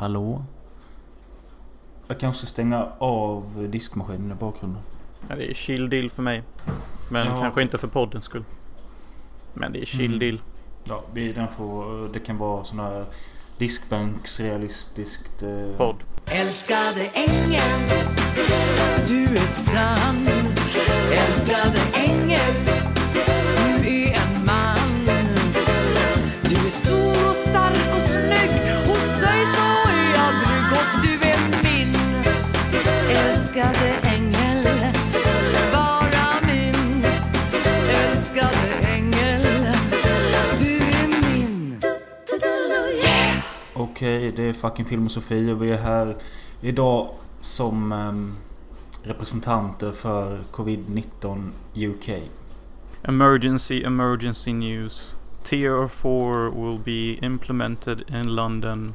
Hallå? Jag kanske stänga av diskmaskinen i bakgrunden. Ja, det är chill deal för mig. Men Ja. kanske inte för poddens skull. Men det är chill Mm. deal. Ja, vi- den får, det kan vara sån här diskbänksrealistiskt... Eh, Podd. Älskade ängel, du är sann Älskade ängel, Okej, det är fucking Filmosofi och vi är här idag som ehm, representanter för Covid-19 UK. Emergency, emergency news. Tier 4 will be implemented in London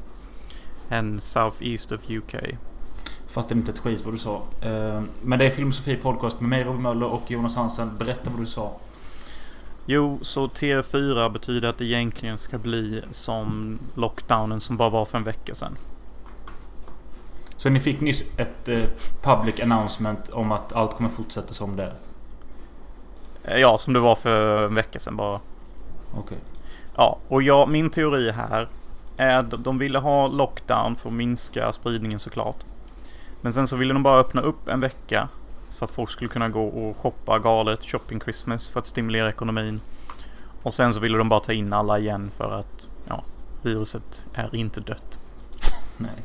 and southeast of UK. Fattar inte ett skit vad du sa. Ehm, men det är Filmosofi podcast med mig Robin Möller och Jonas Hansen. Berätta vad du sa. Jo, så tier 4 betyder att det egentligen ska bli som lockdownen som bara var för en vecka sedan. Så ni fick nyss ett eh, public announcement om att allt kommer fortsätta som det? Eh, Ja, som det var för en vecka sedan bara. Okej. Ja, och jag, min teori här är att de ville ha lockdown för att minska spridningen såklart. Men sen så ville de bara öppna upp en vecka så att folk skulle kunna gå och shoppa galet, shopping Christmas för att stimulera ekonomin. Och sen så ville de bara ta in alla igen för att, ja, viruset är inte dött. Nej.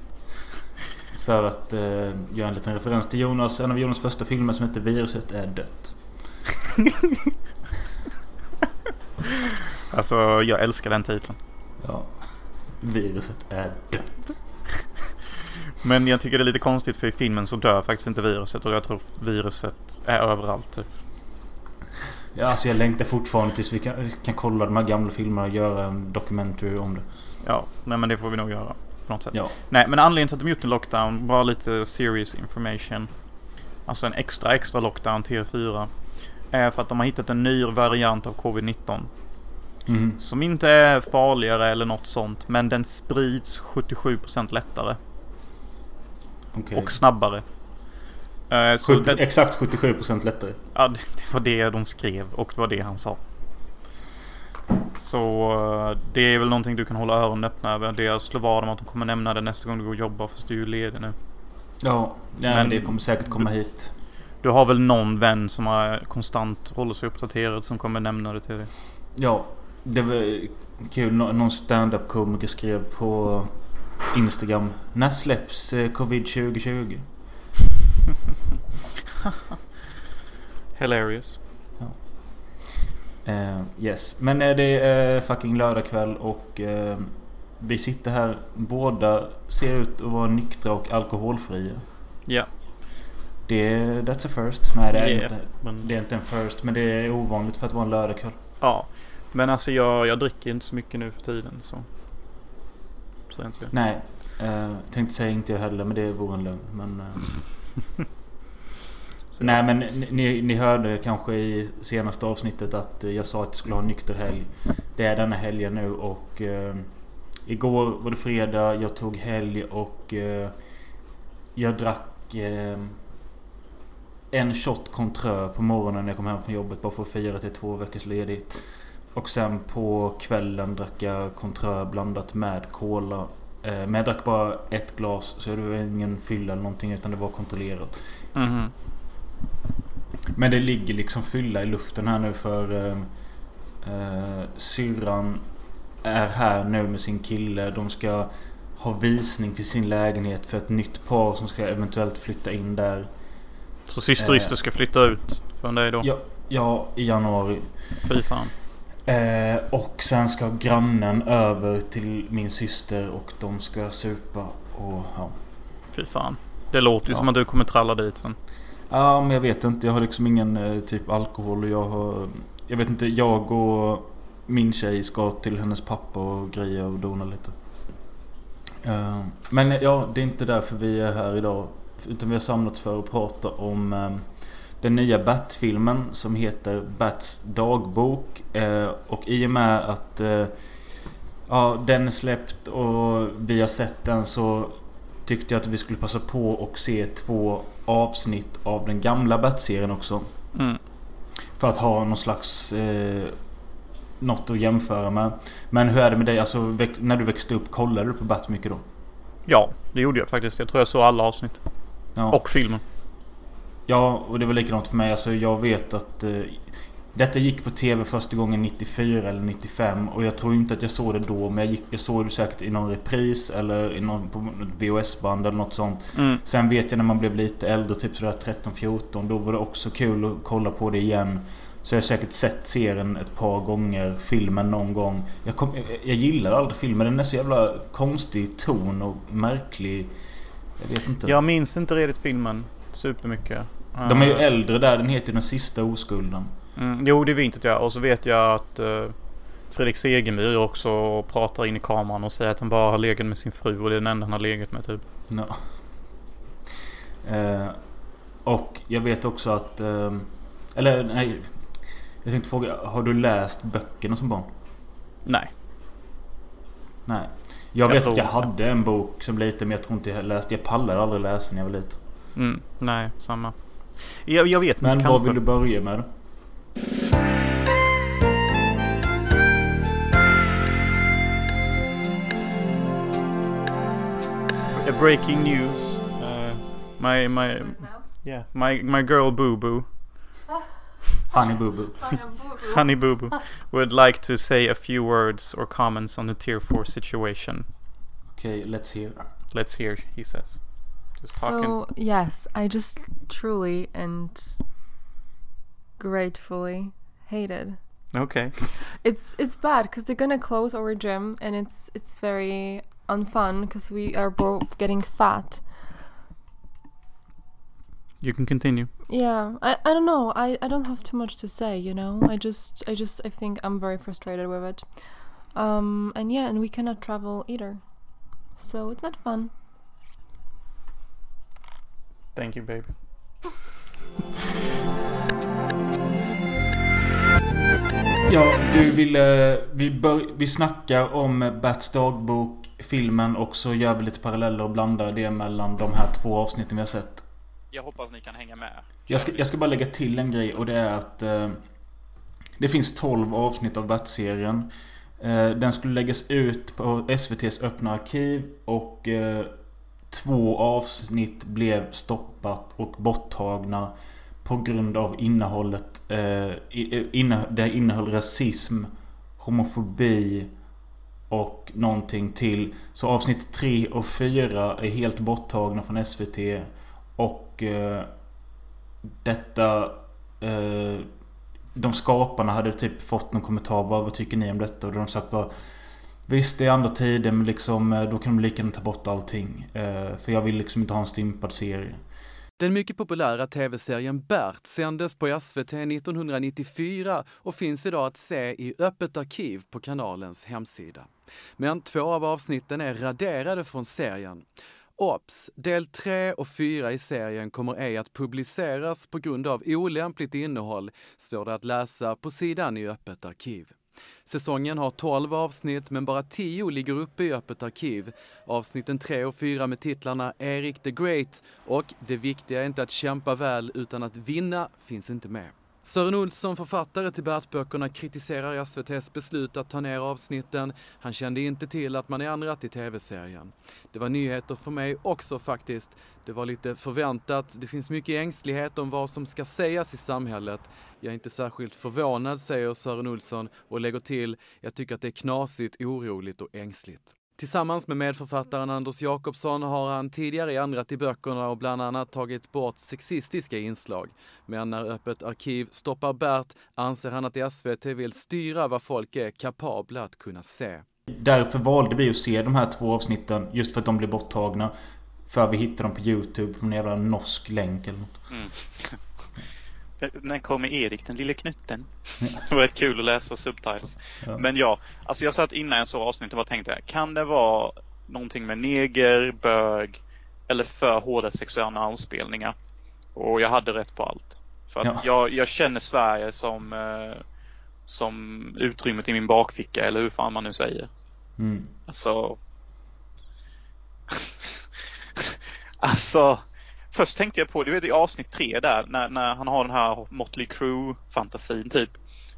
För att eh, göra en liten referens till Jonas. En av Jonas första filmer som heter Viruset är dött. Alltså, jag älskar den titeln. Ja. Viruset är dött. Men jag tycker det är lite konstigt för i filmen så dör faktiskt inte viruset och jag tror viruset är överallt typ. Ja, alltså jag längtar fortfarande tills vi kan, kan kolla de här gamla filmerna och göra en documentary om det. Ja, nej men det får vi nog göra. På något sätt. Ja. Nej, men anledningen till att de gjort en lockdown, bara lite serious information. Alltså en extra extra lockdown till 4 Är för att de har hittat en ny variant av covid-19. Mm. Som inte är farligare eller något sånt. Men den sprids 77% lättare. Okej. Och snabbare. Eh, så 70, det, Exakt 77% lättare. ja, det det var det de skrev och det var det han sa. Så eh, det är väl någonting du kan hålla öronen öppna över. Det jag slår vad om att de kommer nämna det nästa gång du går och jobbar fast du är ju ledig nu. Ja, nej, men, det kommer säkert komma hit. Du har väl någon vän som har konstant håller sig uppdaterad som kommer nämna det till dig? Ja, det var kul. Nå- Någon stand-up komiker skrev på Instagram. När släpps eh, Covid 2020? Hilarious. Eh, yes, men eh, det är fucking lördagkväll och eh, vi sitter här. Båda ser ut att vara nyktra och alkoholfria. Ja. Det är, that's a first. Nej, det är, Yeah, inte, men, det är inte en first, men det är ovanligt för att vara en lördagkväll. ja. Men alltså jag, jag dricker inte så mycket nu för tiden så. Så jag inte. Nej, eh, tänkte säga inte jag heller, men det vore en lögn. Men, eh, nej, men ni, ni hörde kanske i senaste avsnittet att jag sa att jag skulle ha en nykter helg. Det är denna helgen nu och eh, igår var det fredag. Jag tog helg och eh, jag drack eh, en shot Contrö på morgonen när jag kom hem från jobbet bara för att fira till två veckors ledigt. Och sen på kvällen drack jag Contrö blandat med Cola. Eh, Men jag drack bara ett glas så det var ingen fylla eller någonting utan det var kontrollerat. Mhm. Men det ligger liksom fylla i luften här nu för eh, eh, syrran är här nu med sin kille. De ska ha visning för sin lägenhet för ett nytt par som ska eventuellt flytta in där. Så syster Yster ska flytta ut från dig då? Ja, ja i januari. Fy fan. Eh, och sen ska grannen över till min syster och de ska supa och ja. Fy fan. Det låter ju Ja. som att du kommer tralla dit sen. Ja, men jag vet inte. Jag har liksom ingen eh, typ alkohol och jag har... Jag vet inte, jag och min tjej ska till hennes pappa och greja och dona lite. Eh, men ja, det är inte därför vi är här idag. Utan vi har samlats för att prata om eh, den nya Bat-filmen som heter Bats dagbok. Eh, och i och med att eh, Ja, den är släppt och vi har sett den så tyckte jag att vi skulle passa på och se två avsnitt av den gamla Bat-serien också. Mm. För att ha någon slags... Eh, något att jämföra med. Men hur är det med dig? Alltså, när du växte upp, kollade du på Bat mycket då? Ja, det gjorde jag faktiskt. Jag tror jag såg alla avsnitt. Ja. Och filmen. Ja, och det var likadant för mig. Alltså, jag vet att... Eh, detta gick på TV första gången 94 eller 95 och jag tror inte att jag såg det då men jag, gick, jag såg det säkert i någon repris eller i någon, på något VHS-band eller något sånt. Mm. Sen vet jag när man blev lite äldre, typ sådär 13-14, då var det också kul att kolla på det igen. Så jag har säkert sett serien ett par gånger, filmen någon gång. Jag, kom, jag, jag gillar aldrig filmen, den är så jävla konstig ton och märklig. Jag vet inte. Jag minns inte riktigt filmen supermycket. De är ju Eh, äldre där, den heter ju Den sista oskulden. Mm, jo, det vet jag. Och så vet jag att eh, Fredrik Segemyhr också pratar in i kameran och säger att han bara har legat med sin fru och det är den enda han har legat med typ. Ja. Eh, och jag vet också att... Eh, eller nej. Jag tänkte fråga, har du läst böckerna som barn? Nej. Nej. Jag, Jag vet att jag inte. hade en bok som liten men jag tror inte jag läste. Jag pallade aldrig läsa när jag var liten. Mm, nej, samma. Jag, jag vet Men inte vad kanske. vill du börja med? A breaking news. Uh, my my yeah my my girl Boo Boo, Honey Boo Boo. Honey Boo Boo, would like to say a few words or comments on the Tier 4 situation. Okej, let's hear. Let's hear, he says. Just. So yes, I just truly and gratefully hated. Okay. It's it's bad because they're gonna close our gym and it's it's very unfun because we are both getting fat. You can continue. Yeah, I, I don't know. I, I don't have too much to say, you know. I just I just I think I'm very frustrated with it. Um and yeah, and we cannot travel either. So it's not fun. Thank you baby. Ja, du ville... Vi, bör, vi snackar om Bats dagbok, filmen och så gör vi lite paralleller och blandar det mellan de här två avsnitten vi har sett. Jag hoppas ni kan hänga med. Jag ska, jag ska bara lägga till en grej och det är att eh, Det finns 12 avsnitt av Bat-serien. Eh, den skulle läggas ut på SVT's öppna arkiv och eh, två avsnitt blev stoppat och borttagna på grund av innehållet. Eh, eh inne, det innehöll rasism, homofobi och någonting till. Så avsnitt 3 och 4 är helt borttagna från SVT. Och eh, detta... Eh, de skaparna hade typ fått någon kommentar bara Vad tycker ni om detta? Och de sagt bara Visst det är andra tider men liksom eh, då kan de lika gärna ta bort allting. Eh, för jag vill liksom inte ha en stympad serie. Den mycket populära tv-serien Bert sändes på SVT 1994 och finns idag att se i öppet arkiv på kanalens hemsida. Men två av avsnitten är raderade från serien. Ops! Del 3 och 4 i serien kommer ej att publiceras på grund av olämpligt innehåll, står det att läsa på sidan i öppet arkiv. Säsongen har 12 avsnitt men bara 10 ligger uppe i öppet arkiv. Avsnitten 3 och 4 med titlarna Erik the Great och Det viktiga är inte att kämpa väl utan att vinna finns inte med. Sören Olsson, författare till Bert-böckerna, kritiserar SVTs beslut att ta ner avsnitten. Han kände inte till att man ändrat i tv-serien. Det var nyheter för mig också faktiskt. Det var lite förväntat. Det finns mycket ängslighet om vad som ska sägas i samhället. Jag är inte särskilt förvånad, säger Sören Olsson och lägger till, jag tycker att det är knasigt, oroligt och ängsligt. Tillsammans med medförfattaren Anders Jakobsson har han tidigare ändrat i böckerna och bland annat tagit bort sexistiska inslag. Men när Öppet arkiv stoppar Bert anser han att SVT vill styra vad folk är kapabla att kunna se. Därför valde vi att se de här två avsnitten just för att de blev borttagna. För vi hittade dem på YouTube på en jävla norsk länk eller något. När kommer Erik den lille knutten? Det var rätt kul att läsa subtitles. Ja. Men ja, alltså jag satt innan jag såg avsnittet och tänkte kan det vara någonting med neger, bög eller för hårda sexuella anspelningar? Och jag hade rätt på allt. För att Ja. jag, jag känner Sverige som, eh, som utrymmet i min bakficka eller hur fan man nu säger. Mm. Alltså... alltså... Först tänkte jag på, du vet i avsnitt tre där, när, när han har den här Motley Crue-fantasin typ.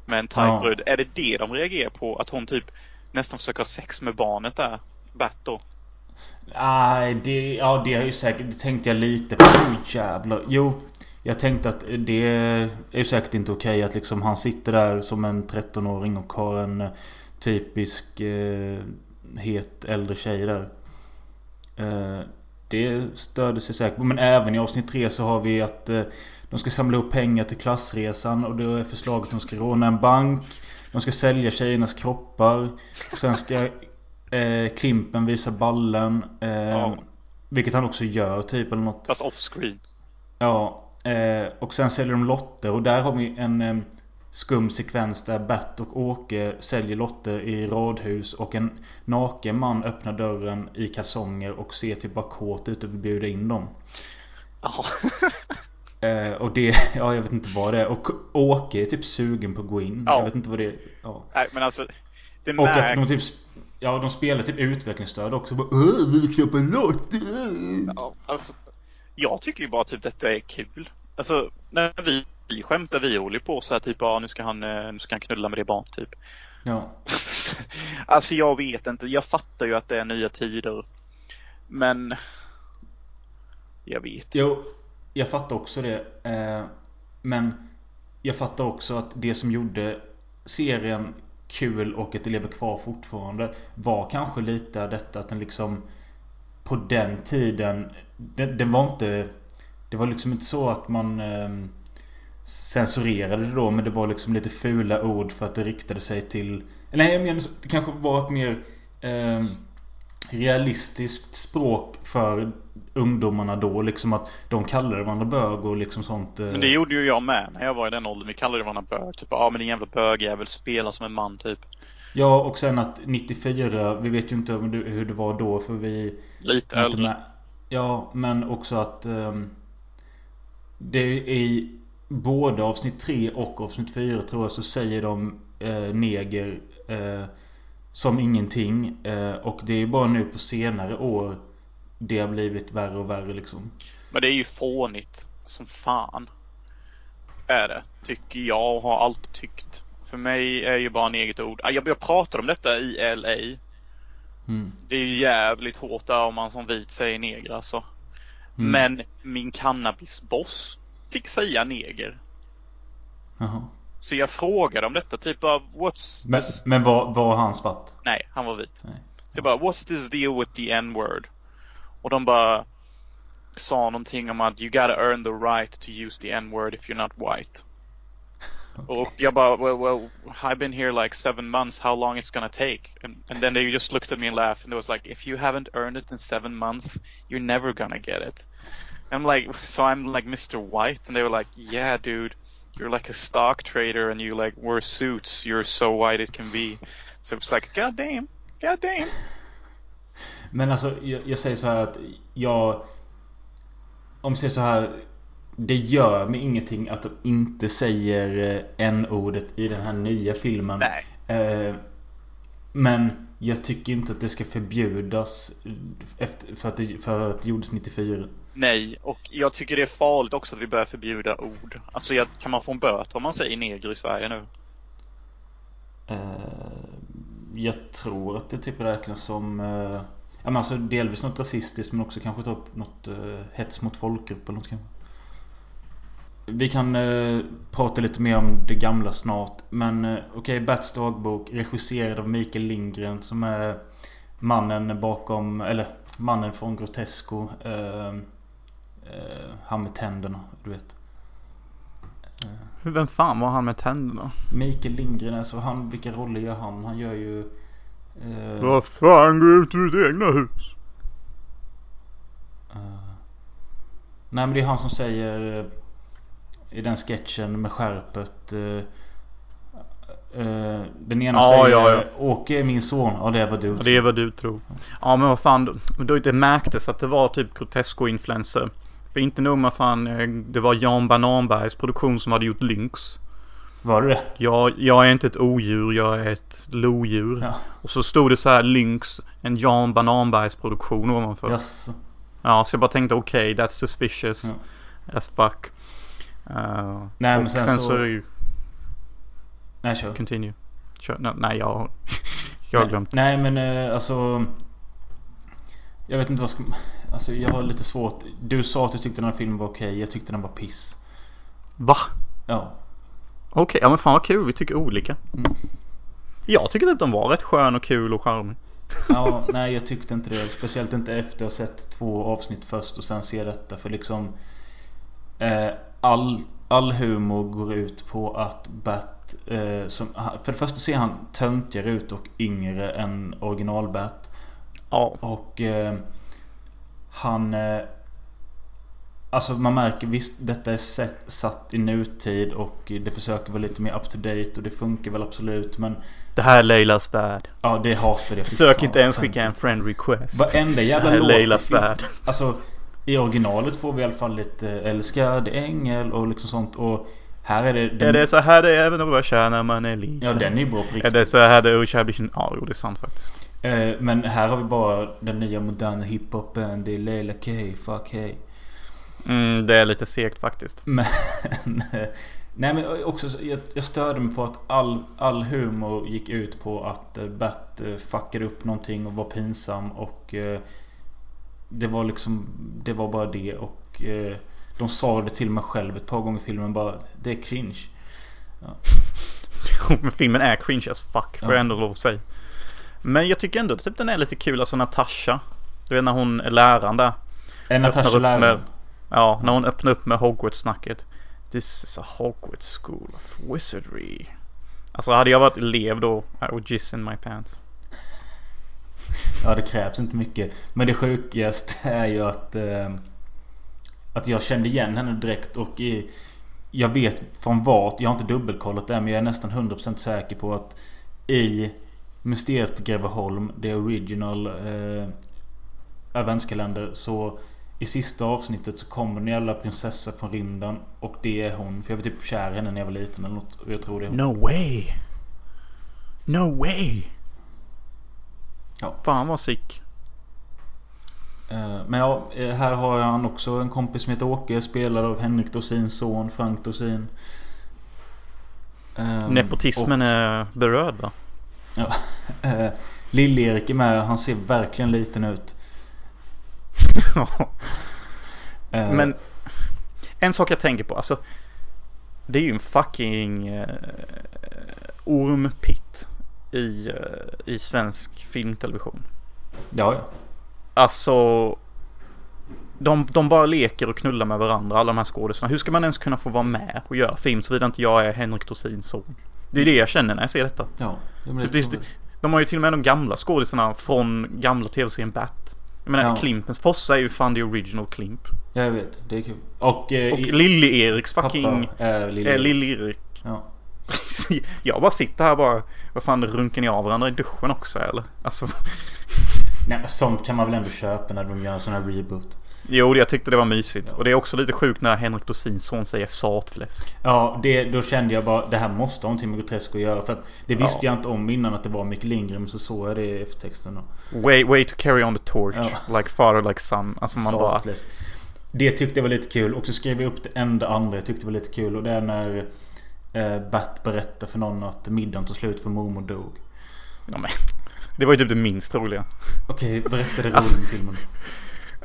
Med en Ja. tight Är det det de reagerar på? Att hon typ nästan försöker ha sex med barnet där? Bat då? Nej, det, ja, det är ju säkert... Det tänkte jag lite på. Oh, jävlar. Jo, jag tänkte att det är ju säkert inte okej att liksom han sitter där som en 13-åring och har en eh, typisk eh, het äldre tjej där. Eh, det störde sig säkert på. Men även i avsnitt 3 så har vi att eh, de ska samla upp pengar till klassresan och då är förslaget att de ska råna en bank. De ska sälja tjejernas kroppar. Och sen ska eh, Klimpen visa ballen. Eh, Ja. Vilket han också gör typ eller något. Fast off-screen. Ja. Eh, och sen säljer de lotter och där har vi en eh, skum sekvens där Bert och Åke säljer lotter i radhus och en naken man öppnar dörren i kalsonger och ser typ bara kåt ut och vill bjuda in dem. Ja. Eh, och det, ja jag vet inte vad det är. Och Åke är typ sugen på att gå in. Ja. Jag vet inte vad det är. Ja. Nej men alltså. Det Och att märks. de typ Ja, de spelar typ utvecklingsstöd också. Bara, "Åh, vi vill köpa en lott! Ja, alltså, jag tycker ju bara typ detta är kul. Alltså när vi, vi skämtar vi håller på så här typ ja, nu ska han eh, nu ska han knulla med det barn typ. Ja. alltså jag vet inte. Jag fattar ju att det är nya tider. Men jag vet. Jo, jag fattar också det. Eh, men jag fattar också att det som gjorde serien kul och att det lever kvar fortfarande var kanske lite detta att den liksom på den tiden den, den var inte Det var liksom inte så att man eh, censurerade det då men det var liksom lite fula ord för att det riktade sig till Nej jag menar det kanske var ett mer eh, realistiskt språk för ungdomarna då. Liksom att de kallade varandra bög och liksom sånt. eh, Men det gjorde ju jag med när jag var i den åldern. Vi kallade varandra bög. Typ ja men din jävla bögjävel spela som en man typ. Ja och sen att 94, vi vet ju inte hur det var då för vi Lite äldre. med. Ja men också att ehm, Det är i både avsnitt 3 och avsnitt 4 tror jag så säger de eh, neger eh, Som ingenting eh, och det är bara nu på senare år Det har blivit värre och värre liksom. Men det är ju fånigt som fan. Är det. Tycker jag och har alltid tyckt. För mig är ju bara en eget ord. Ah, Jag, jag pratade om detta i LA. Mm. Det är ju jävligt hårt där om man som vit säger neger alltså. Mm. Men min cannabisboss fick säga neger. Jaha. Så jag frågade om detta typ av what's Men, this? men var, var han svart? Nej, han var vit. Nej. Så jag bara what's this deal with the n-word? Och de bara sa någonting om att you gotta earn the right to use the n-word if you're not white. Och jag bara well, well I've been here like seven months how long it's gonna take? And, and then they just looked at me and laughed and they was like if you haven't earned it in seven months you're never gonna get it. I'm like so I'm like Mr. White and they were like yeah dude you're like a stock trader and you like wear suits you're so white it can be. So it's like god damn god damn. Men alltså jag, jag säger så här att jag... Om vi säger så här. Det gör mig ingenting att de inte säger eh, n-ordet i den här nya filmen. Nej. Eh, men jag tycker inte att det ska förbjudas efter, för, att det, för att det gjordes 94. Nej, och jag tycker det är farligt också att vi börjar förbjuda ord. Alltså jag, kan man få en böter om man säger neger i Sverige nu? Eh, jag tror att det typ räknas som... Eh, ja, men alltså delvis något rasistiskt men också kanske ta upp något eh, hets mot folkgrupp eller något kanske. Vi kan eh, prata lite mer om det gamla snart. Men eh, okej, okay, Bats dagbok regisserad av Mikael Lindgren som är mannen bakom, eller mannen från Grotesco. Eh, eh, han med tänderna, du vet. Hur- Vem fan var han med tänderna? Mikael Lindgren, alltså han, vilka roller gör han? Han gör ju... Eh, Vad fan, gå ut ur ditt egna hus. eh, nej men det är han som säger eh, i den sketchen med skärpet. Eh, eh, den ena Ja, säger ja, ja. Åke är min son. Ja det är vad du Det är vad du tror. Ja men vad fan, då- det märktes att det var typ Grotesco-influencer. För inte nog med fan, eh, det var Jan Bananbergs produktion som hade gjort Lynx. Var det? Jag, jag är inte ett odjur, jag är ett lodjur. Ja. Och så stod det så här Lynx, en Jan Bananbergs produktion ovanför. Jaså? Ja, så jag bara tänkte okej, that's suspicious. Ja. As fuck. Uh, Nej, men sen sen, så- så... Nej, kör. Continue. Kör. Nej, nej, jag, jag har Nej, glömt. Nej, men eh, alltså... Jag vet inte vad ska... Alltså jag har lite svårt. Du sa att du tyckte den här filmen var okej. Jag tyckte den var piss. Va? Ja. Okej, ja men fan vad kul. Vi tycker olika. Mm. Jag tycker typ de var rätt skön och kul och charmig. Ja, nej jag tyckte inte det. Speciellt inte efter att ha sett två avsnitt först och sen se detta. För liksom... Eh, all, all humor går ut på att Bat... Eh, som, för det första ser han töntigare ut och yngre än original Bat. Ja. Och eh, han... Eh, alltså man märker visst detta är set, satt i nutid och det försöker vara lite mer up to date och det funkar väl absolut men... Det här är Leilas värld. Ja det hatade jag. Försök inte ens skicka en friend request. Varenda Det jävla här är låt i Leilas värld. Alltså i originalet får vi i alla fall lite Älskad ängel och liksom sånt och här är det... Den, Är det så här det är även att vara kär när man är liten? Ja den är ju bra på Är riktigt. det så här det är att kär blir Ja, jo det är sant faktiskt. Eh, men här har vi bara den nya moderna hiphopen. Det är Leila K. Fuck hey. Mm, det är lite segt faktiskt. Men... Nej men också så- jag, jag störde mig på att all, all humor gick ut på att eh, Bat eh, fuckade upp någonting och var pinsam och... Det var liksom... Det var bara det och... Eh, de sa det till mig själv ett par gånger i filmen bara Det är cringe. Men filmen är cringe as fuck, får Ja. jag ändå lov att säga. Men jag tycker ändå typ den är lite kul, alltså Natasha. Du vet när hon är läraren där. Är Natasha läraren? med- Ja, när hon öppnar upp med Hogwarts-snacket. This is a Hogwarts school of wizardry. Alltså hade jag varit elev då, I would jizz in my pants. Ja det krävs inte mycket. Men det sjukaste är ju att... Eh, att jag kände igen henne direkt och i, Jag vet från vart, jag har inte dubbelkollat det men jag är nästan 100% säker på att i Mysteriet på Greveholm, det original eh, adventskalender så i sista avsnittet så kommer en jävla prinsessa från rymden och det är hon. För jag var typ kär i henne när jag var liten eller något. Och jag tror det är hon. No way! No way! Ja. Fan vad sick. Eh, Men ja, eh, här har han också en kompis som heter Åke. Spelad av Henrik Dorsins son Frank Dorsin. Eh, Nepotismen är berörd va? och, eh, Lill-Erik är med. Han ser verkligen liten ut. Men en sak jag tänker på, alltså. Det är ju en fucking eh, ormpitt i, eh, i svensk filmtelevision. Ja, ja. Alltså. De, de bara leker och knullar med varandra, alla de här skådespelarna. Hur ska man ens kunna få vara med och göra film såvida inte jag är Henrik Dorsins son? Det är det jag känner när jag ser detta. ja. Det- det, det- så- De har ju till och med de gamla skådisarna från gamla tv-serien Bat. Jag menar Ja. Klimpens Fossa är ju fan the original Klimp. ja, jag vet. Det är kul. Och, eh, Och Lille-Eriks fucking... pappa är Lill-Erik. Lill-Erik. Ja. jag bara sitter här bara. Vad fan runkar ni av varandra i duschen också eller? Alltså. Nej men sånt kan man väl ändå köpa när de gör en sån här reboot. Jo, jag tyckte det var mysigt. Ja. Och det är också lite sjukt när Henrik Dorsins son säger satfläsk. Ja, det, då kände jag bara det här måste ha någonting med Grotesco att göra. För att det visste jag inte om innan att det var Micke Lindgren. Så såg jag det i eftertexten. Way, way to carry on the torch. Ja. Like father, like son. Alltså man bara... Saltfläsk. Det tyckte jag var lite kul. Och så skrev jag upp det enda andra jag tyckte var lite kul. Och det är när Bert berättar för någon att middagen tog slut för mormor dog. Ja, men, det var ju typ det minst roliga. Okej, berätta det Alltså- roligt i filmen.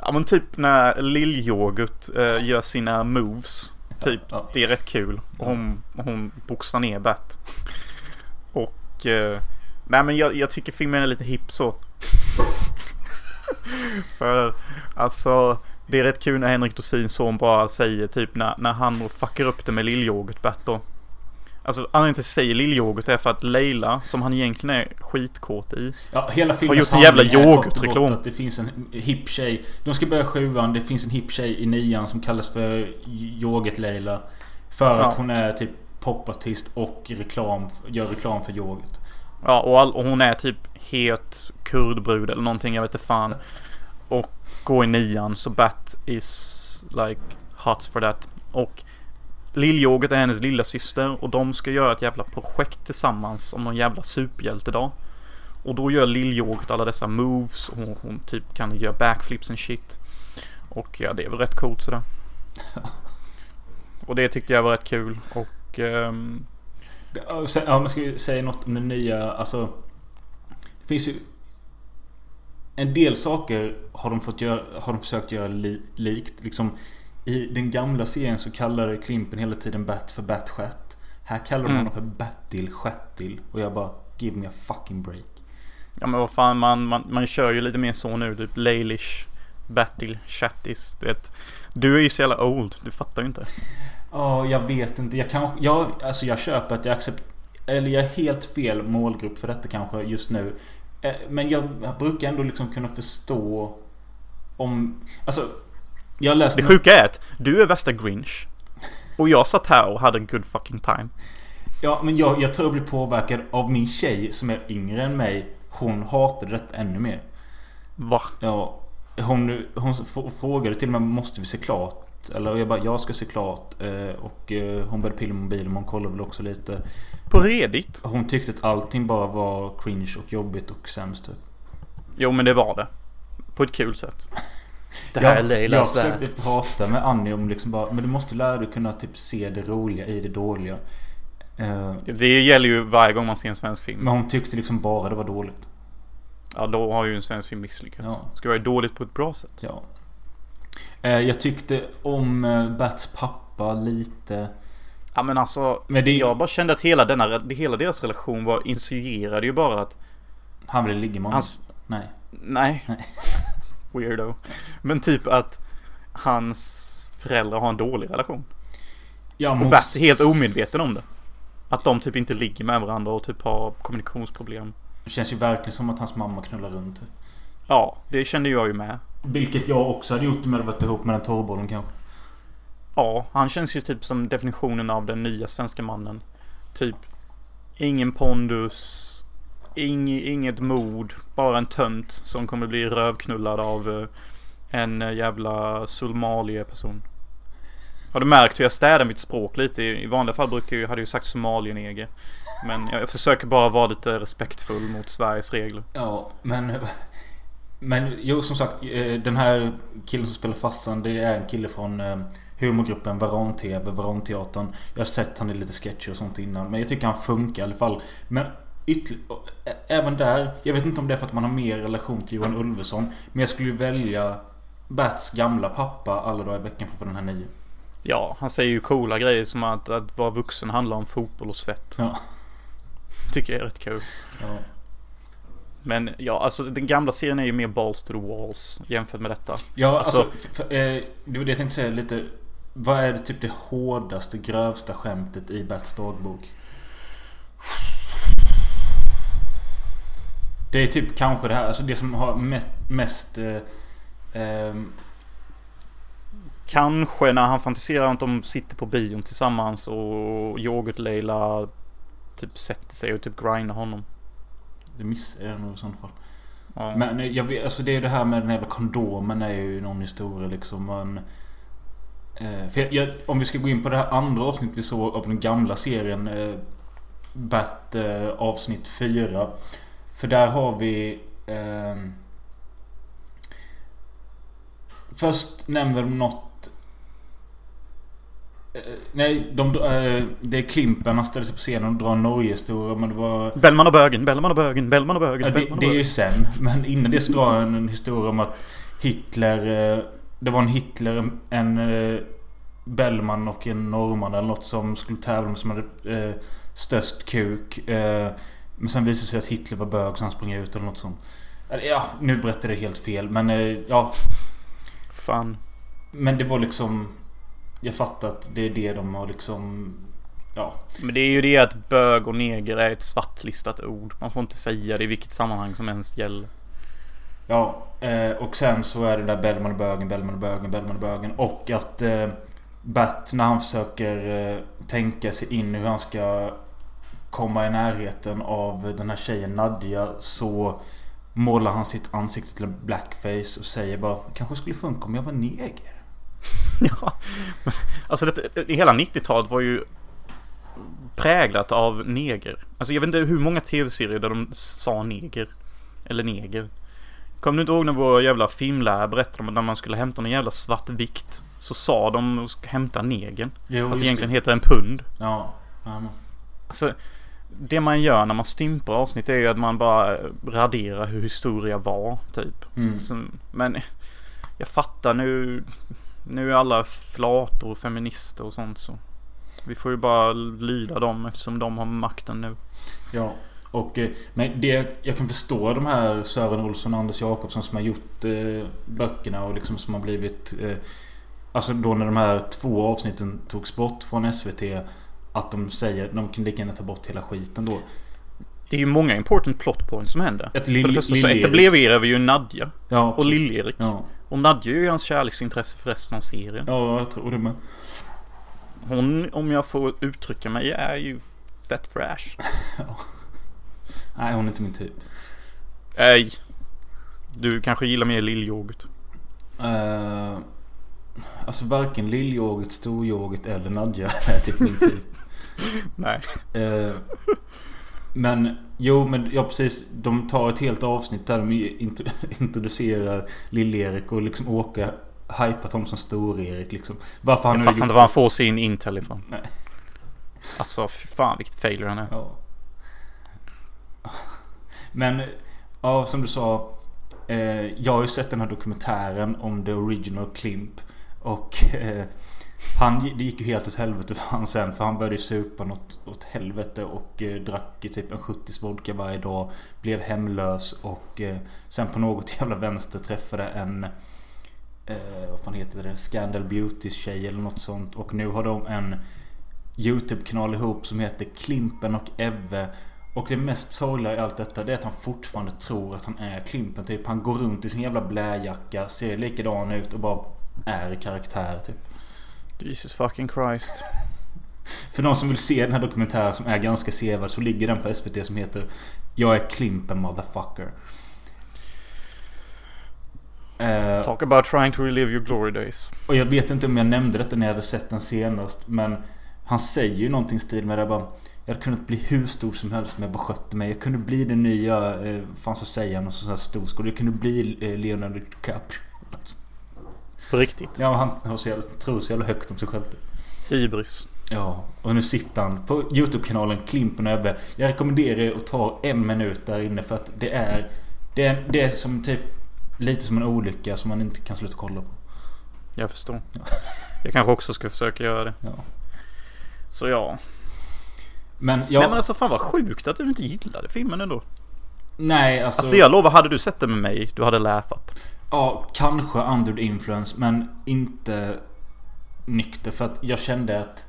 Ja men typ när Lill-Yoghurt eh, gör sina moves. Typ. Ja. Det är rätt kul. Och hon, hon boxar ner Bat. Och... Eh, nej men jag, jag tycker filmen är lite hipp så. För alltså... Det är rätt kul när Henrik Dorsins son bara säger typ när, när han fuckar upp det med Lill-Yoghurt Bat då. Alltså anledningen till att jag säger Lill-Yoghurt är för att Leila, som han egentligen är skitkåt i. Ja, hela filmen gjort en jävla yoghurtreklam. Att det finns en hipp tjej. De ska börja sjuan. Det finns en hipp tjej i nian som kallas för Yoghurt Leila. För Ja. att hon är typ popartist och reklam, gör reklam för yoghurt. Ja, och, all, och hon är typ het kurdbrud eller någonting, jag vet inte fan. Och går i nian, så Bat is like hot for that. Och Lillyoghurt är hennes lilla syster och de ska göra ett jävla projekt tillsammans om någon jävla superhjältedag. Och då gör Lillyoghurt alla dessa moves och hon, hon typ kan göra backflips and shit. Och ja, det är väl rätt coolt sådär. Och det tyckte jag var rätt kul och Um... Ja, man ska ju säga något om den nya, alltså... Det finns ju... En del saker har de, fått göra, har de försökt göra li, likt. Liksom, i den gamla serien så kallade Klimpen hela tiden Bat för Batstjärt. Här kallar de Mm. honom för Battil Stjärtil. Och jag bara, give me a fucking break. Ja men vad fan man, man, man kör ju lite mer så nu. Typ Laylish, Battle, Chattis. Du vet. Du är ju så jävla old. Du fattar ju inte. Ja, jag vet inte. Jag kanske... Jag, alltså jag köper att jag accepterar... Eller jag är helt fel målgrupp för detta kanske just nu. Eh, Men jag, jag brukar ändå liksom kunna förstå om... Alltså... Jag har läst... Det sjuka är att du är värsta Grinch. Och jag satt här och hade en good fucking time. Ja, men jag, jag tror jag blir påverkad av min tjej som är yngre än mig. Hon hatade detta ännu mer. Va? Ja, hon, hon frågade till och med måste vi se klart? Eller jag bara, jag ska se klart. Eh, Och eh, hon började pilla med mobilen, hon kollade väl också lite. På Reddit? Hon tyckte att allting bara var cringe och jobbigt och sämst typ. Jo men det var det. På ett kul sätt. Det här är jag, jag Leilas värld. försökte prata med Annie om liksom bara, men du måste lära dig kunna typ se det roliga i det dåliga. Eh, Det gäller ju varje gång man ser en svensk film. Men hon tyckte liksom bara det var dåligt. Ja då har ju en svensk film misslyckats. Ja. Ska vara dåligt på ett bra sätt. Ja. Eh, Jag tyckte om eh, Bats pappa lite. Ja men alltså. Men det- Jag bara kände att hela, denna, hela deras relation var insinuerade ju bara att Han ville ligga med honom. Nej. Nej. Weirdo. Men typ att hans föräldrar har en dålig relation. Jag Och Bert är helt omedveten om det. Att de typ inte ligger med varandra och typ har kommunikationsproblem. Det känns ju verkligen som att hans mamma knullar runt. Ja, det kände jag ju med. Vilket jag också hade gjort om jag hade varit ihop med den torrbollen kanske. Ja, han känns ju typ som definitionen av den nya svenska mannen. Typ ingen pondus, ing, inget mod, bara en tönt som kommer bli rövknullad av eh, en eh, jävla Somalie-person. Har du märkt hur jag städar mitt språk lite? I i vanliga fall brukar jag, hade jag ju sagt somalienege. Men jag försöker bara vara lite respektfull mot Sveriges regler. Ja, men... Men jo, som sagt. Eh, den här killen som spelar farsan, det är en kille från humorgruppen Varan-TV, Varan-teatern. Jag har sett han i lite sketcher och sånt innan. Men jag tycker han funkar i alla fall. Men. Även där. Jag vet inte om det är för att man har mer relation till Johan Ulveson. Men jag skulle välja Bats gamla pappa alla dagar i veckan för den här nio. Ja, han säger ju coola grejer som att, att vara vuxen handlar om fotboll och svett. Ja. Tycker jag är rätt kul. ja. Men ja, alltså den gamla serien är ju mer balls to the walls jämfört med detta. Ja, Alltså- alltså... för, eh, det var det jag tänkte säga lite. Vad är det typ det hårdaste, grövsta skämtet i Bats dagbok? Det är typ kanske det här, alltså det som har mest... mest eh, ehm, Kanske när han fantiserar att de sitter på bion tillsammans och yoghurt-Leila typ sätter sig och typ grindar honom. det missar jag nog i sådana fall. Ja. Men eh, jag vet, alltså det är det här med den jävla kondomen är ju någon historia liksom. Men, eh, jag, jag, om vi ska gå in på det här andra avsnittet vi såg av den gamla serien. Eh, Bat eh, avsnitt 4. För där har vi... ehm, först nämner de något... Eh, nej, de, eh, det är Klimpen. Han ställer sig på scenen och drar en Norge-historia. Men det var... Bellman och bögen, Bellman och bögen, Bellman och bögen, Ja, det, det är ju sen. Men innan det så drar han en historia om att Hitler... eh, Det var en Hitler, en eh, Bellman och en norrman eller något som skulle tävla om som hade eh, störst kuk. Eh, men sen visade det sig att Hitler var bög så han sprang ut eller något sånt. Eller, Ja, nu berättar jag det helt fel. Men eh, ja. Fan. Men det var liksom... Jag fattar att det är det de har liksom... Ja. Men det är ju det att bög och neger är ett svartlistat ord. Man får inte säga det i vilket sammanhang som ens gäller. Ja, eh, och sen så är det där Bellman och bögen, Bellman och bögen, Bellman och bögen. Och att eh, Bat när han försöker tänka sig in hur han ska komma i närheten av den här tjejen Nadja så målar han sitt ansikte till en blackface och säger bara kanske skulle funka om jag var neger. Ja, alltså det, hela 90-talet var ju präglat av neger. Alltså jag vet inte hur många tv-serier där de sa neger. Eller neger. Kommer du inte ihåg när vår jävla filmlärare berättade om att när man skulle hämta någon jävla svart vikt så sa de att hämta negern. Jo, Fast egentligen det. heter en pund. Ja. Alltså, det man gör när man stympar avsnitt är ju att man bara raderar hur historia var, typ. Mm. Så, men jag fattar nu. Nu är alla flator och feminister och sånt så. Vi får ju bara lyda dem eftersom de har makten nu. Ja. Och, eh, men det, jag kan förstå de här Sören Olsson och Anders Jakobsson som har gjort eh, böckerna och liksom som har blivit... Eh, alltså då när de här två avsnitten togs bort från SVT. Att de säger de kan lika gärna ta bort hela skiten då. Det är ju många important plot points som händer. För det första så etablerar vi ju Nadja Ja, och. Lill-Erik. Ja. Och Nadja är ju hans kärleksintresse för resten av serien. ja, jag tror det med. Hon, om jag får uttrycka mig, är ju fett fresh. Nej, hon är inte min typ. Nej. Du kanske gillar mer lillyoghurt. Uh, alltså varken lillyoghurt, storyoghurt eller Nadja är typ min typ. Nej. Eh, men jo men ja precis. De tar ett helt avsnitt där de int- introducerar Lill-Erik och liksom åker hypat honom som Stor-Erik liksom. Varför han Jag fattar inte var han får sin intel ifrån. Nej. Alltså fy fan vilket failure han är. Ja. Men ja som du sa. Eh, jag har ju sett den här dokumentären om the original Klimp. Och eh, han, det gick ju helt åt helvete för han sen. För han började ju supa något åt helvete och eh, drack typ en 70 vodka varje dag. Blev hemlös och eh, sen på något jävla vänster träffade en eh, vad fan heter det? Scandal Beautys tjej eller något sånt. Och nu har de en Youtube-kanal ihop som heter Klimpen och Evve. Och det mest sorgliga i allt detta det är att han fortfarande tror att han är Klimpen typ. Han går runt i sin jävla bläjacka, ser likadan ut och bara är i karaktär typ. Jesus fucking Christ. För de som vill se den här dokumentären som är ganska sevärd så ligger den på SVT som heter Jag är Klimpen motherfucker. Eh, Talk about trying to relive your glory days. Och jag vet inte om jag nämnde detta när jag hade sett den senast men Han säger ju någonting i stil med det bara Jag hade kunnat bli hur stor som helst om jag bara skötte mig. Jag kunde bli den nya, eh, fan så säger han, någon sån här storskål. Jag kunde bli eh, Leonardo DiCaprio. På riktigt. Ja, han har så jävla, tror så jävla högt om sig själv. typ. Hybris. Ja, och nu sitter han på Youtube-kanalen Klimpen Ebbe. Jag rekommenderar er att ta en minut där inne för att det är... Det är, det är som typ... Lite som en olycka som man inte kan sluta kolla på. Jag förstår. Jag kanske också ska försöka göra det. Ja. Så ja. Men jag... Nej men alltså fan vad sjukt att du inte gillade filmen ändå. nej, alltså... Alltså jag lovar, hade du sett den med mig, du hade läfat. Ja, kanske under influence men inte nykter för att jag kände att...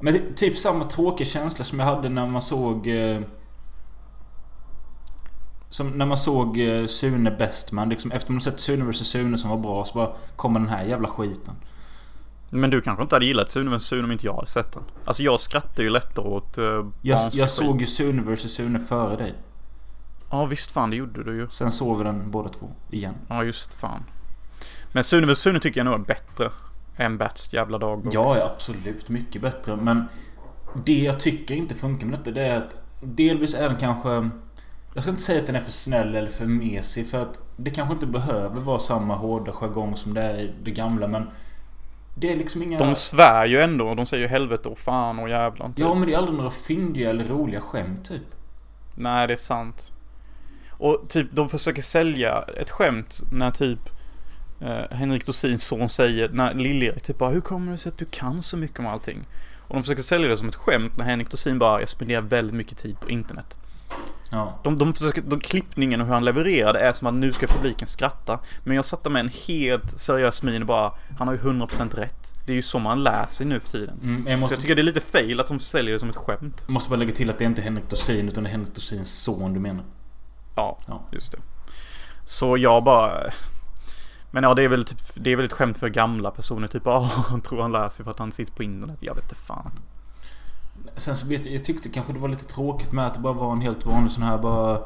Men typ samma tråkiga känsla som jag hade när man såg... Eh, som när man såg eh, Sune Bestman. Liksom, efter man sett Sune vs Sune som var bra så bara kommer den här jävla skiten. Men du kanske inte hade gillat Sune vs Sune om inte jag hade sett den. Alltså jag skrattar ju lättare åt uh, Jag, jag såg ju Sune vs Sune före dig. Ja visst fan det gjorde du ju. Sen såg vi den båda två igen. Ja just fan. Men Sune vs Sune tycker jag nog är bättre. Än Bats jävla dagbok. Ja, ja, absolut. Mycket bättre. Men det jag tycker inte funkar med detta det är att delvis är den kanske... Jag ska inte säga att den är för snäll eller för mesig för att det kanske inte behöver vara samma hårda jargong som det är i det gamla men... Det är liksom inga... De svär ju ändå. De säger ju helvete och fan och jävlar. Typ. Ja men det är aldrig några fyndiga eller roliga skämt typ. Nej det är sant. Och typ de försöker sälja ett skämt när typ eh, Henrik Dorsins son säger, när Liljerik typ bara Hur kommer det sig att du kan så mycket om allting? Och de försöker sälja det som ett skämt när Henrik Dorsin bara Jag spenderar väldigt mycket tid på internet. Ja. De, de försöker, de klippningen och hur han levererar det är som att nu ska publiken skratta. Men jag satte med en helt seriös min och bara Han har ju 100% rätt. Det är ju så man lär sig nu för tiden. Mm, jag Så måste, jag tycker det är lite fail att de säljer det som ett skämt. måste bara lägga till att det är inte Henrik Dorsin utan det är Henrik Dorsins son du menar. Ja, Ja. just det. Så jag bara... Men ja, det är väl typ, det är väl ett skämt för gamla personer. Typ, ah, han tror han lär sig för att han sitter på internet. Jag vet inte fan. Sen så vet jag, jag tyckte kanske det var lite tråkigt med att det bara var en helt vanlig sån här bara...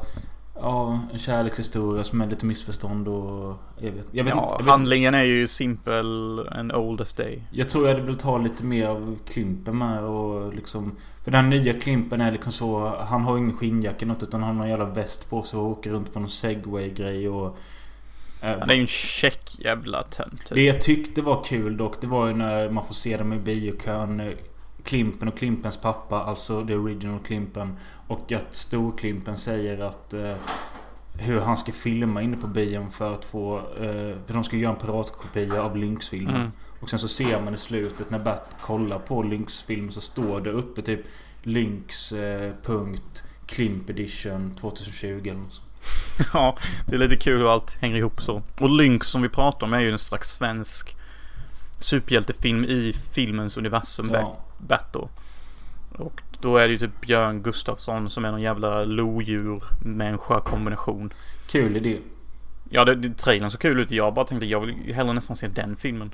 Ja, en kärlekshistoria som är lite missförstånd och... Jag vet, jag vet ja, inte. Jag, vet, handlingen är ju simpel and old as day. jag tror jag velat ha lite mer av Klimpen med och liksom... För den nya Klimpen är liksom så... Han har ingen skinnjacka något utan han har en jävla väst på sig och åker runt på någon segway-grej och... eh, Han är ju en check jävla tönt. Det Typ. jag tyckte var kul dock, det var ju när man får se dem i biokön. Klimpen och Klimpens pappa, alltså the original Klimpen. Och att Storklimpen säger att... Eh, hur han ska filma inne på bion för att få... Eh, för de ska göra en piratkopia av Lynx-filmen. Mm. Och sen så ser man i slutet när Bat kollar på Lynx-filmen så står det uppe typ Lynx eh, punkt Klimp edition 2020 eller något sånt. Ja, det är lite kul hur allt hänger ihop så. Och Lynx som vi pratar om är ju en slags svensk superhjältefilm i filmens universum. Ja. Bat då. Och då är det ju typ Björn Gustafsson som är någon jävla lodjur-människa kombination. Kul idé. Ja, det, det, trailern såg kul ut. Jag bara tänkte jag vill ju hellre nästan se den filmen.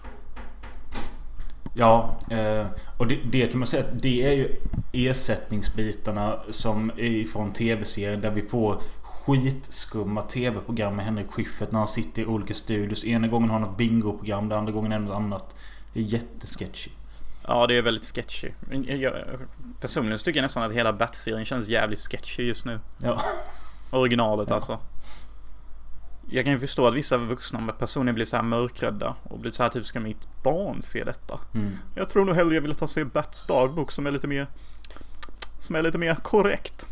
Ja, eh, och det, det kan man säga att det är ju ersättningsbitarna som är ifrån tv-serien där vi får skitskumma tv-program med Henrik Schyffert när han sitter i olika studios. Ena gången har han ett bingoprogram, den andra gången är det något annat. Det är jättesketchy. Ja, det är väldigt sketchy. Jag, personligen tycker jag nästan att hela Bat-serien känns jävligt sketchy just nu. Ja. Originalet Ja. alltså. Jag kan ju förstå att vissa vuxna personer blir så här mörkrädda och blir så här typ ska mitt barn se detta? Mm. Jag tror nog hellre jag vill ta se Bats dagbok som är lite mer som är lite mer korrekt.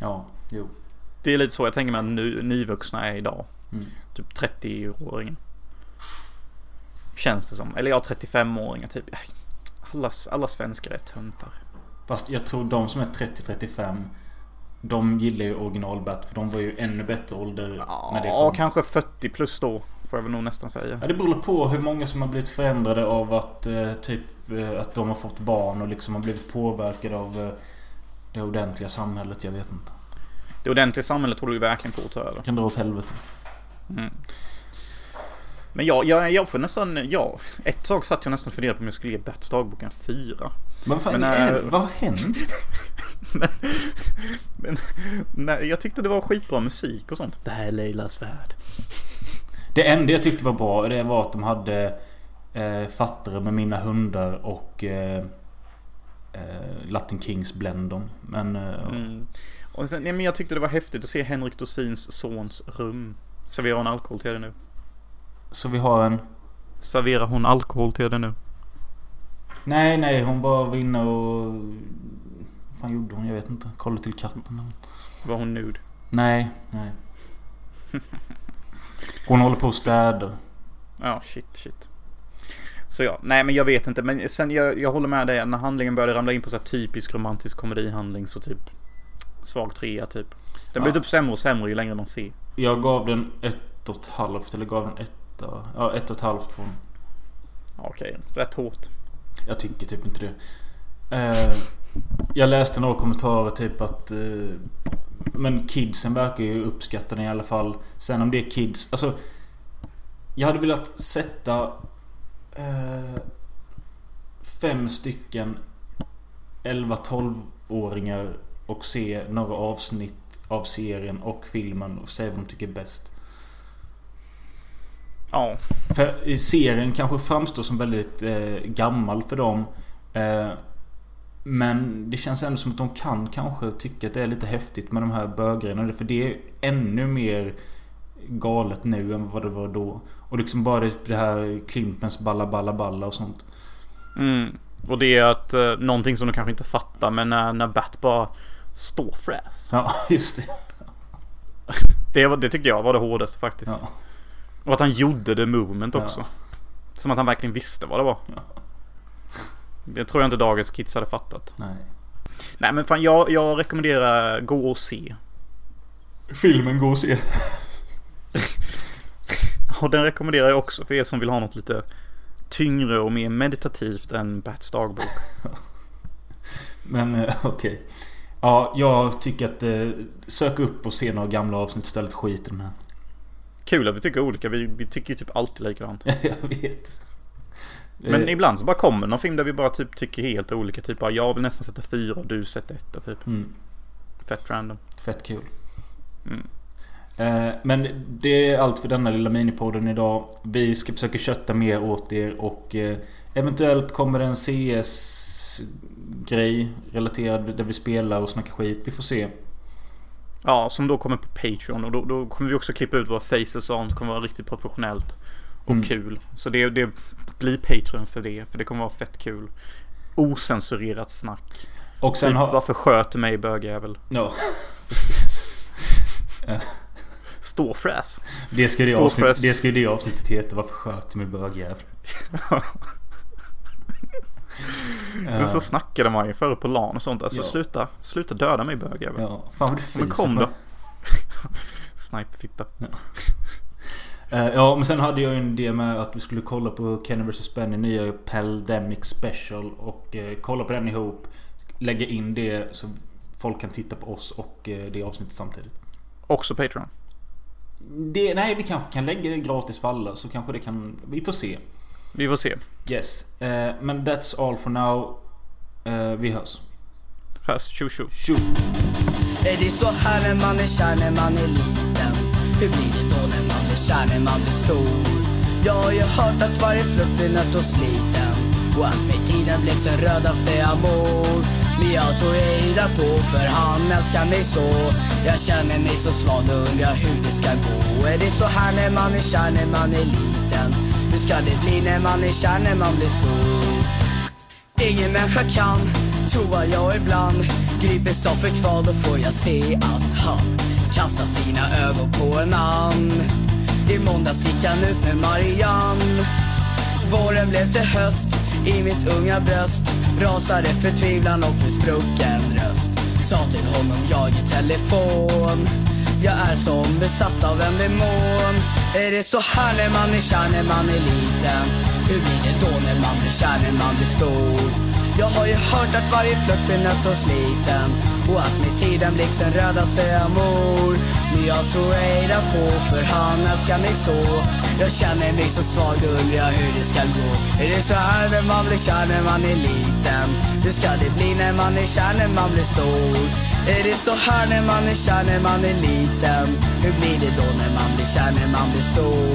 Ja, jo. Det är lite så jag tänker mig att ny, nyvuxna är idag. Mm. Typ 30-åringen. Känns det som. Eller ja, 35-åringar typ. Alla, alla svenskar är töntar. Fast jag tror de som är 30-35 De gillar ju original-Bat för de var ju ännu bättre ålder när det Ja, kom. kanske 40 plus då. Får jag väl nog nästan säga. Ja, det beror på hur många som har blivit förändrade av att eh, typ eh, att de har fått barn och liksom har blivit påverkade av eh, det ordentliga samhället. Jag vet inte. Det ordentliga samhället håller ju verkligen på att ta över. Kan dra åt helvete. Mm. Men jag, jag, jag får nästan, ja. Ett tag satt jag nästan funderade på om jag skulle ge Bats dagbok en fyra. Men vad fan Men, är, äh, vad har hänt? Men nej, jag tyckte det var skitbra musik och sånt. Det här är Leilas värld. Det enda jag tyckte var bra det var att de hade eh, Fattare med mina hundar och eh, eh, Latin Kings Blendon. Men eh, Mm. Och sen, nej, men jag tyckte det var häftigt att se Henrik Dorsins sons rum. Serverar hon alkohol till det nu? Så vi har en... Serverar hon alkohol till det nu? Nej, nej, hon bara var inne och... Vad fan gjorde hon? Jag vet inte. Kollade till katten eller. Var hon nude? Nej, nej. Hon håller på att städa. Ja, shit, shit. Så ja, nej men jag vet inte. Men sen jag, jag håller med dig. När handlingen började ramla in på så typisk romantisk komedihandling så typ svag trea typ. Den blir Ja. typ sämre och sämre ju längre man ser. Jag gav den ett och ett halvt, eller gav den etta. Ja, ett och ett halvt från... Okej, rätt hårt. Jag tycker typ inte det. Eh, jag läste några kommentarer typ att... Eh, men kidsen verkar ju uppskatta den i alla fall. Sen om det är kids... Alltså... Jag hade velat sätta... Eh, fem stycken 11-12-åringar och se några avsnitt av serien och filmen och säga vad de tycker bäst. Ja, För serien kanske framstår som väldigt eh, gammal för dem. Eh, men det känns ändå som att de kan kanske tycka att det är lite häftigt med de här böggrejerna. För det är ännu mer galet nu än vad det var då. Och liksom bara det, här Klimpens balla balla balla och sånt. Mm. Och det är att eh, någonting som du kanske inte fattar men när, när Bat bara står fräs. Ja, just det. Det, var, det tyckte jag var det hårdaste faktiskt. Ja. Och att han gjorde det movement Ja. också. Som att han verkligen visste vad det var. Ja. Det tror jag inte dagens kids hade fattat. Nej. Nej men fan jag, jag rekommenderar gå och se. Filmen går att se. Och den rekommenderar jag också för er som vill ha något lite tyngre och mer meditativt än Bats dagbok. Men eh, okej. Ja, jag tycker att eh, sök upp och se några gamla avsnitt istället. Skit i den här. Kul att vi tycker olika. Vi, vi tycker ju typ alltid likadant. jag vet. Men Eh, ibland så bara kommer någon film där vi bara typ tycker helt olika. Typ bara jag vill nästan sätta fyra och du sätter etta typ. mm, Fett random. fett kul. Mm. Eh, Men det är allt för denna lilla minipodden idag. Vi ska försöka kötta mer åt er och eh, eventuellt kommer det en CS-grej relaterad där vi spelar och snackar skit. Vi får se. Ja, som då kommer på Patreon och då, då kommer vi också klippa ut våra faces och sånt. kommer vara riktigt professionellt och Mm. kul. Så det, det blir Patreon för det, för det kommer vara fett kul. Osensurerat snack. Och sen Typ, har... Varför sköt du mig bögjävel? Ja, precis. Ståfräs. Det skulle, det, avsnittet heta. Varför sköt du med bögjävel? Men så snackade man ju förr på LAN och sånt. Alltså Ja. sluta, sluta döda mig bögjävel. Ja, fan vad du Men fiser kom på- då. Sniperfitta. Eh, Ja, men sen hade jag ju en idé med att vi skulle kolla på Kenny vs Benny nya Pandemic Special och eh, kolla på den ihop. Lägga in det så folk kan titta på oss och eh, det avsnittet samtidigt. Också Patreon. Det, nej, vi kanske kan lägga det gratis för alla så kanske det kan... Vi får se. Vi får se. Yes. Eh, men that's all for now. Eh, vi hörs. Hörs. Tjo tjo. Tjo! Är det så här när man är kär när man är liten? Hur blir det då när man blir kär när man blir stor? Jag har ju hört att varje flört blir nött och sliten och att med tiden blir sin rödaste amor. Men jag tror jag hejdar på för han älskar mig så. Jag känner mig så svag och undrar hur det ska gå. Är det så här när man är kär när man är liten? Hur ska det bli när man är kär när man blir stor? Ingen människa kan tro vad jag ibland. Grips av för kval Då får jag se att han kastar sina ögon på en ann. I måndags gick han ut med Marianne Våren blev till höst i mitt unga bröst. Rasade förtvivlan och med sprucken röst. Sa till honom jag i telefon. Jag är som besatt av en demon Är det så här när man är kär när man är liten? Hur blir det då när man blir kär när man blir stor? Jag har ju hört att varje flört blir nött och sliten Och att med tiden blir sin rödaste amor Men jag tror jag hejdar på för han älskar mig så Jag känner mig så svag och undrar hur det ska gå Är det så här när man blir kär när man är liten? Hur ska det bli när man är kär när man blir stor? Är det så här när man är kär när man är liten? Hur blir det då när man blir kär när man blir stor?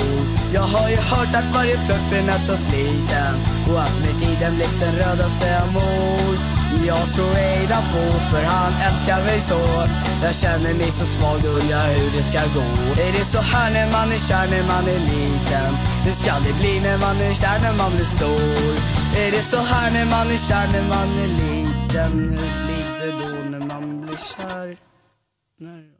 Jag har ju hört att varje flört blir nött och sliten Och att med tiden blir sin rödaste amor jag tror Eida på för han älskar mig så Jag känner mig så svag och undrar hur det ska gå Är det så här när man är kär när man är liten? Hur ska det bli när man är kär när man blir stor? Är det så här när man är kär när man är liten? Hur blir det då när man blir kär? När...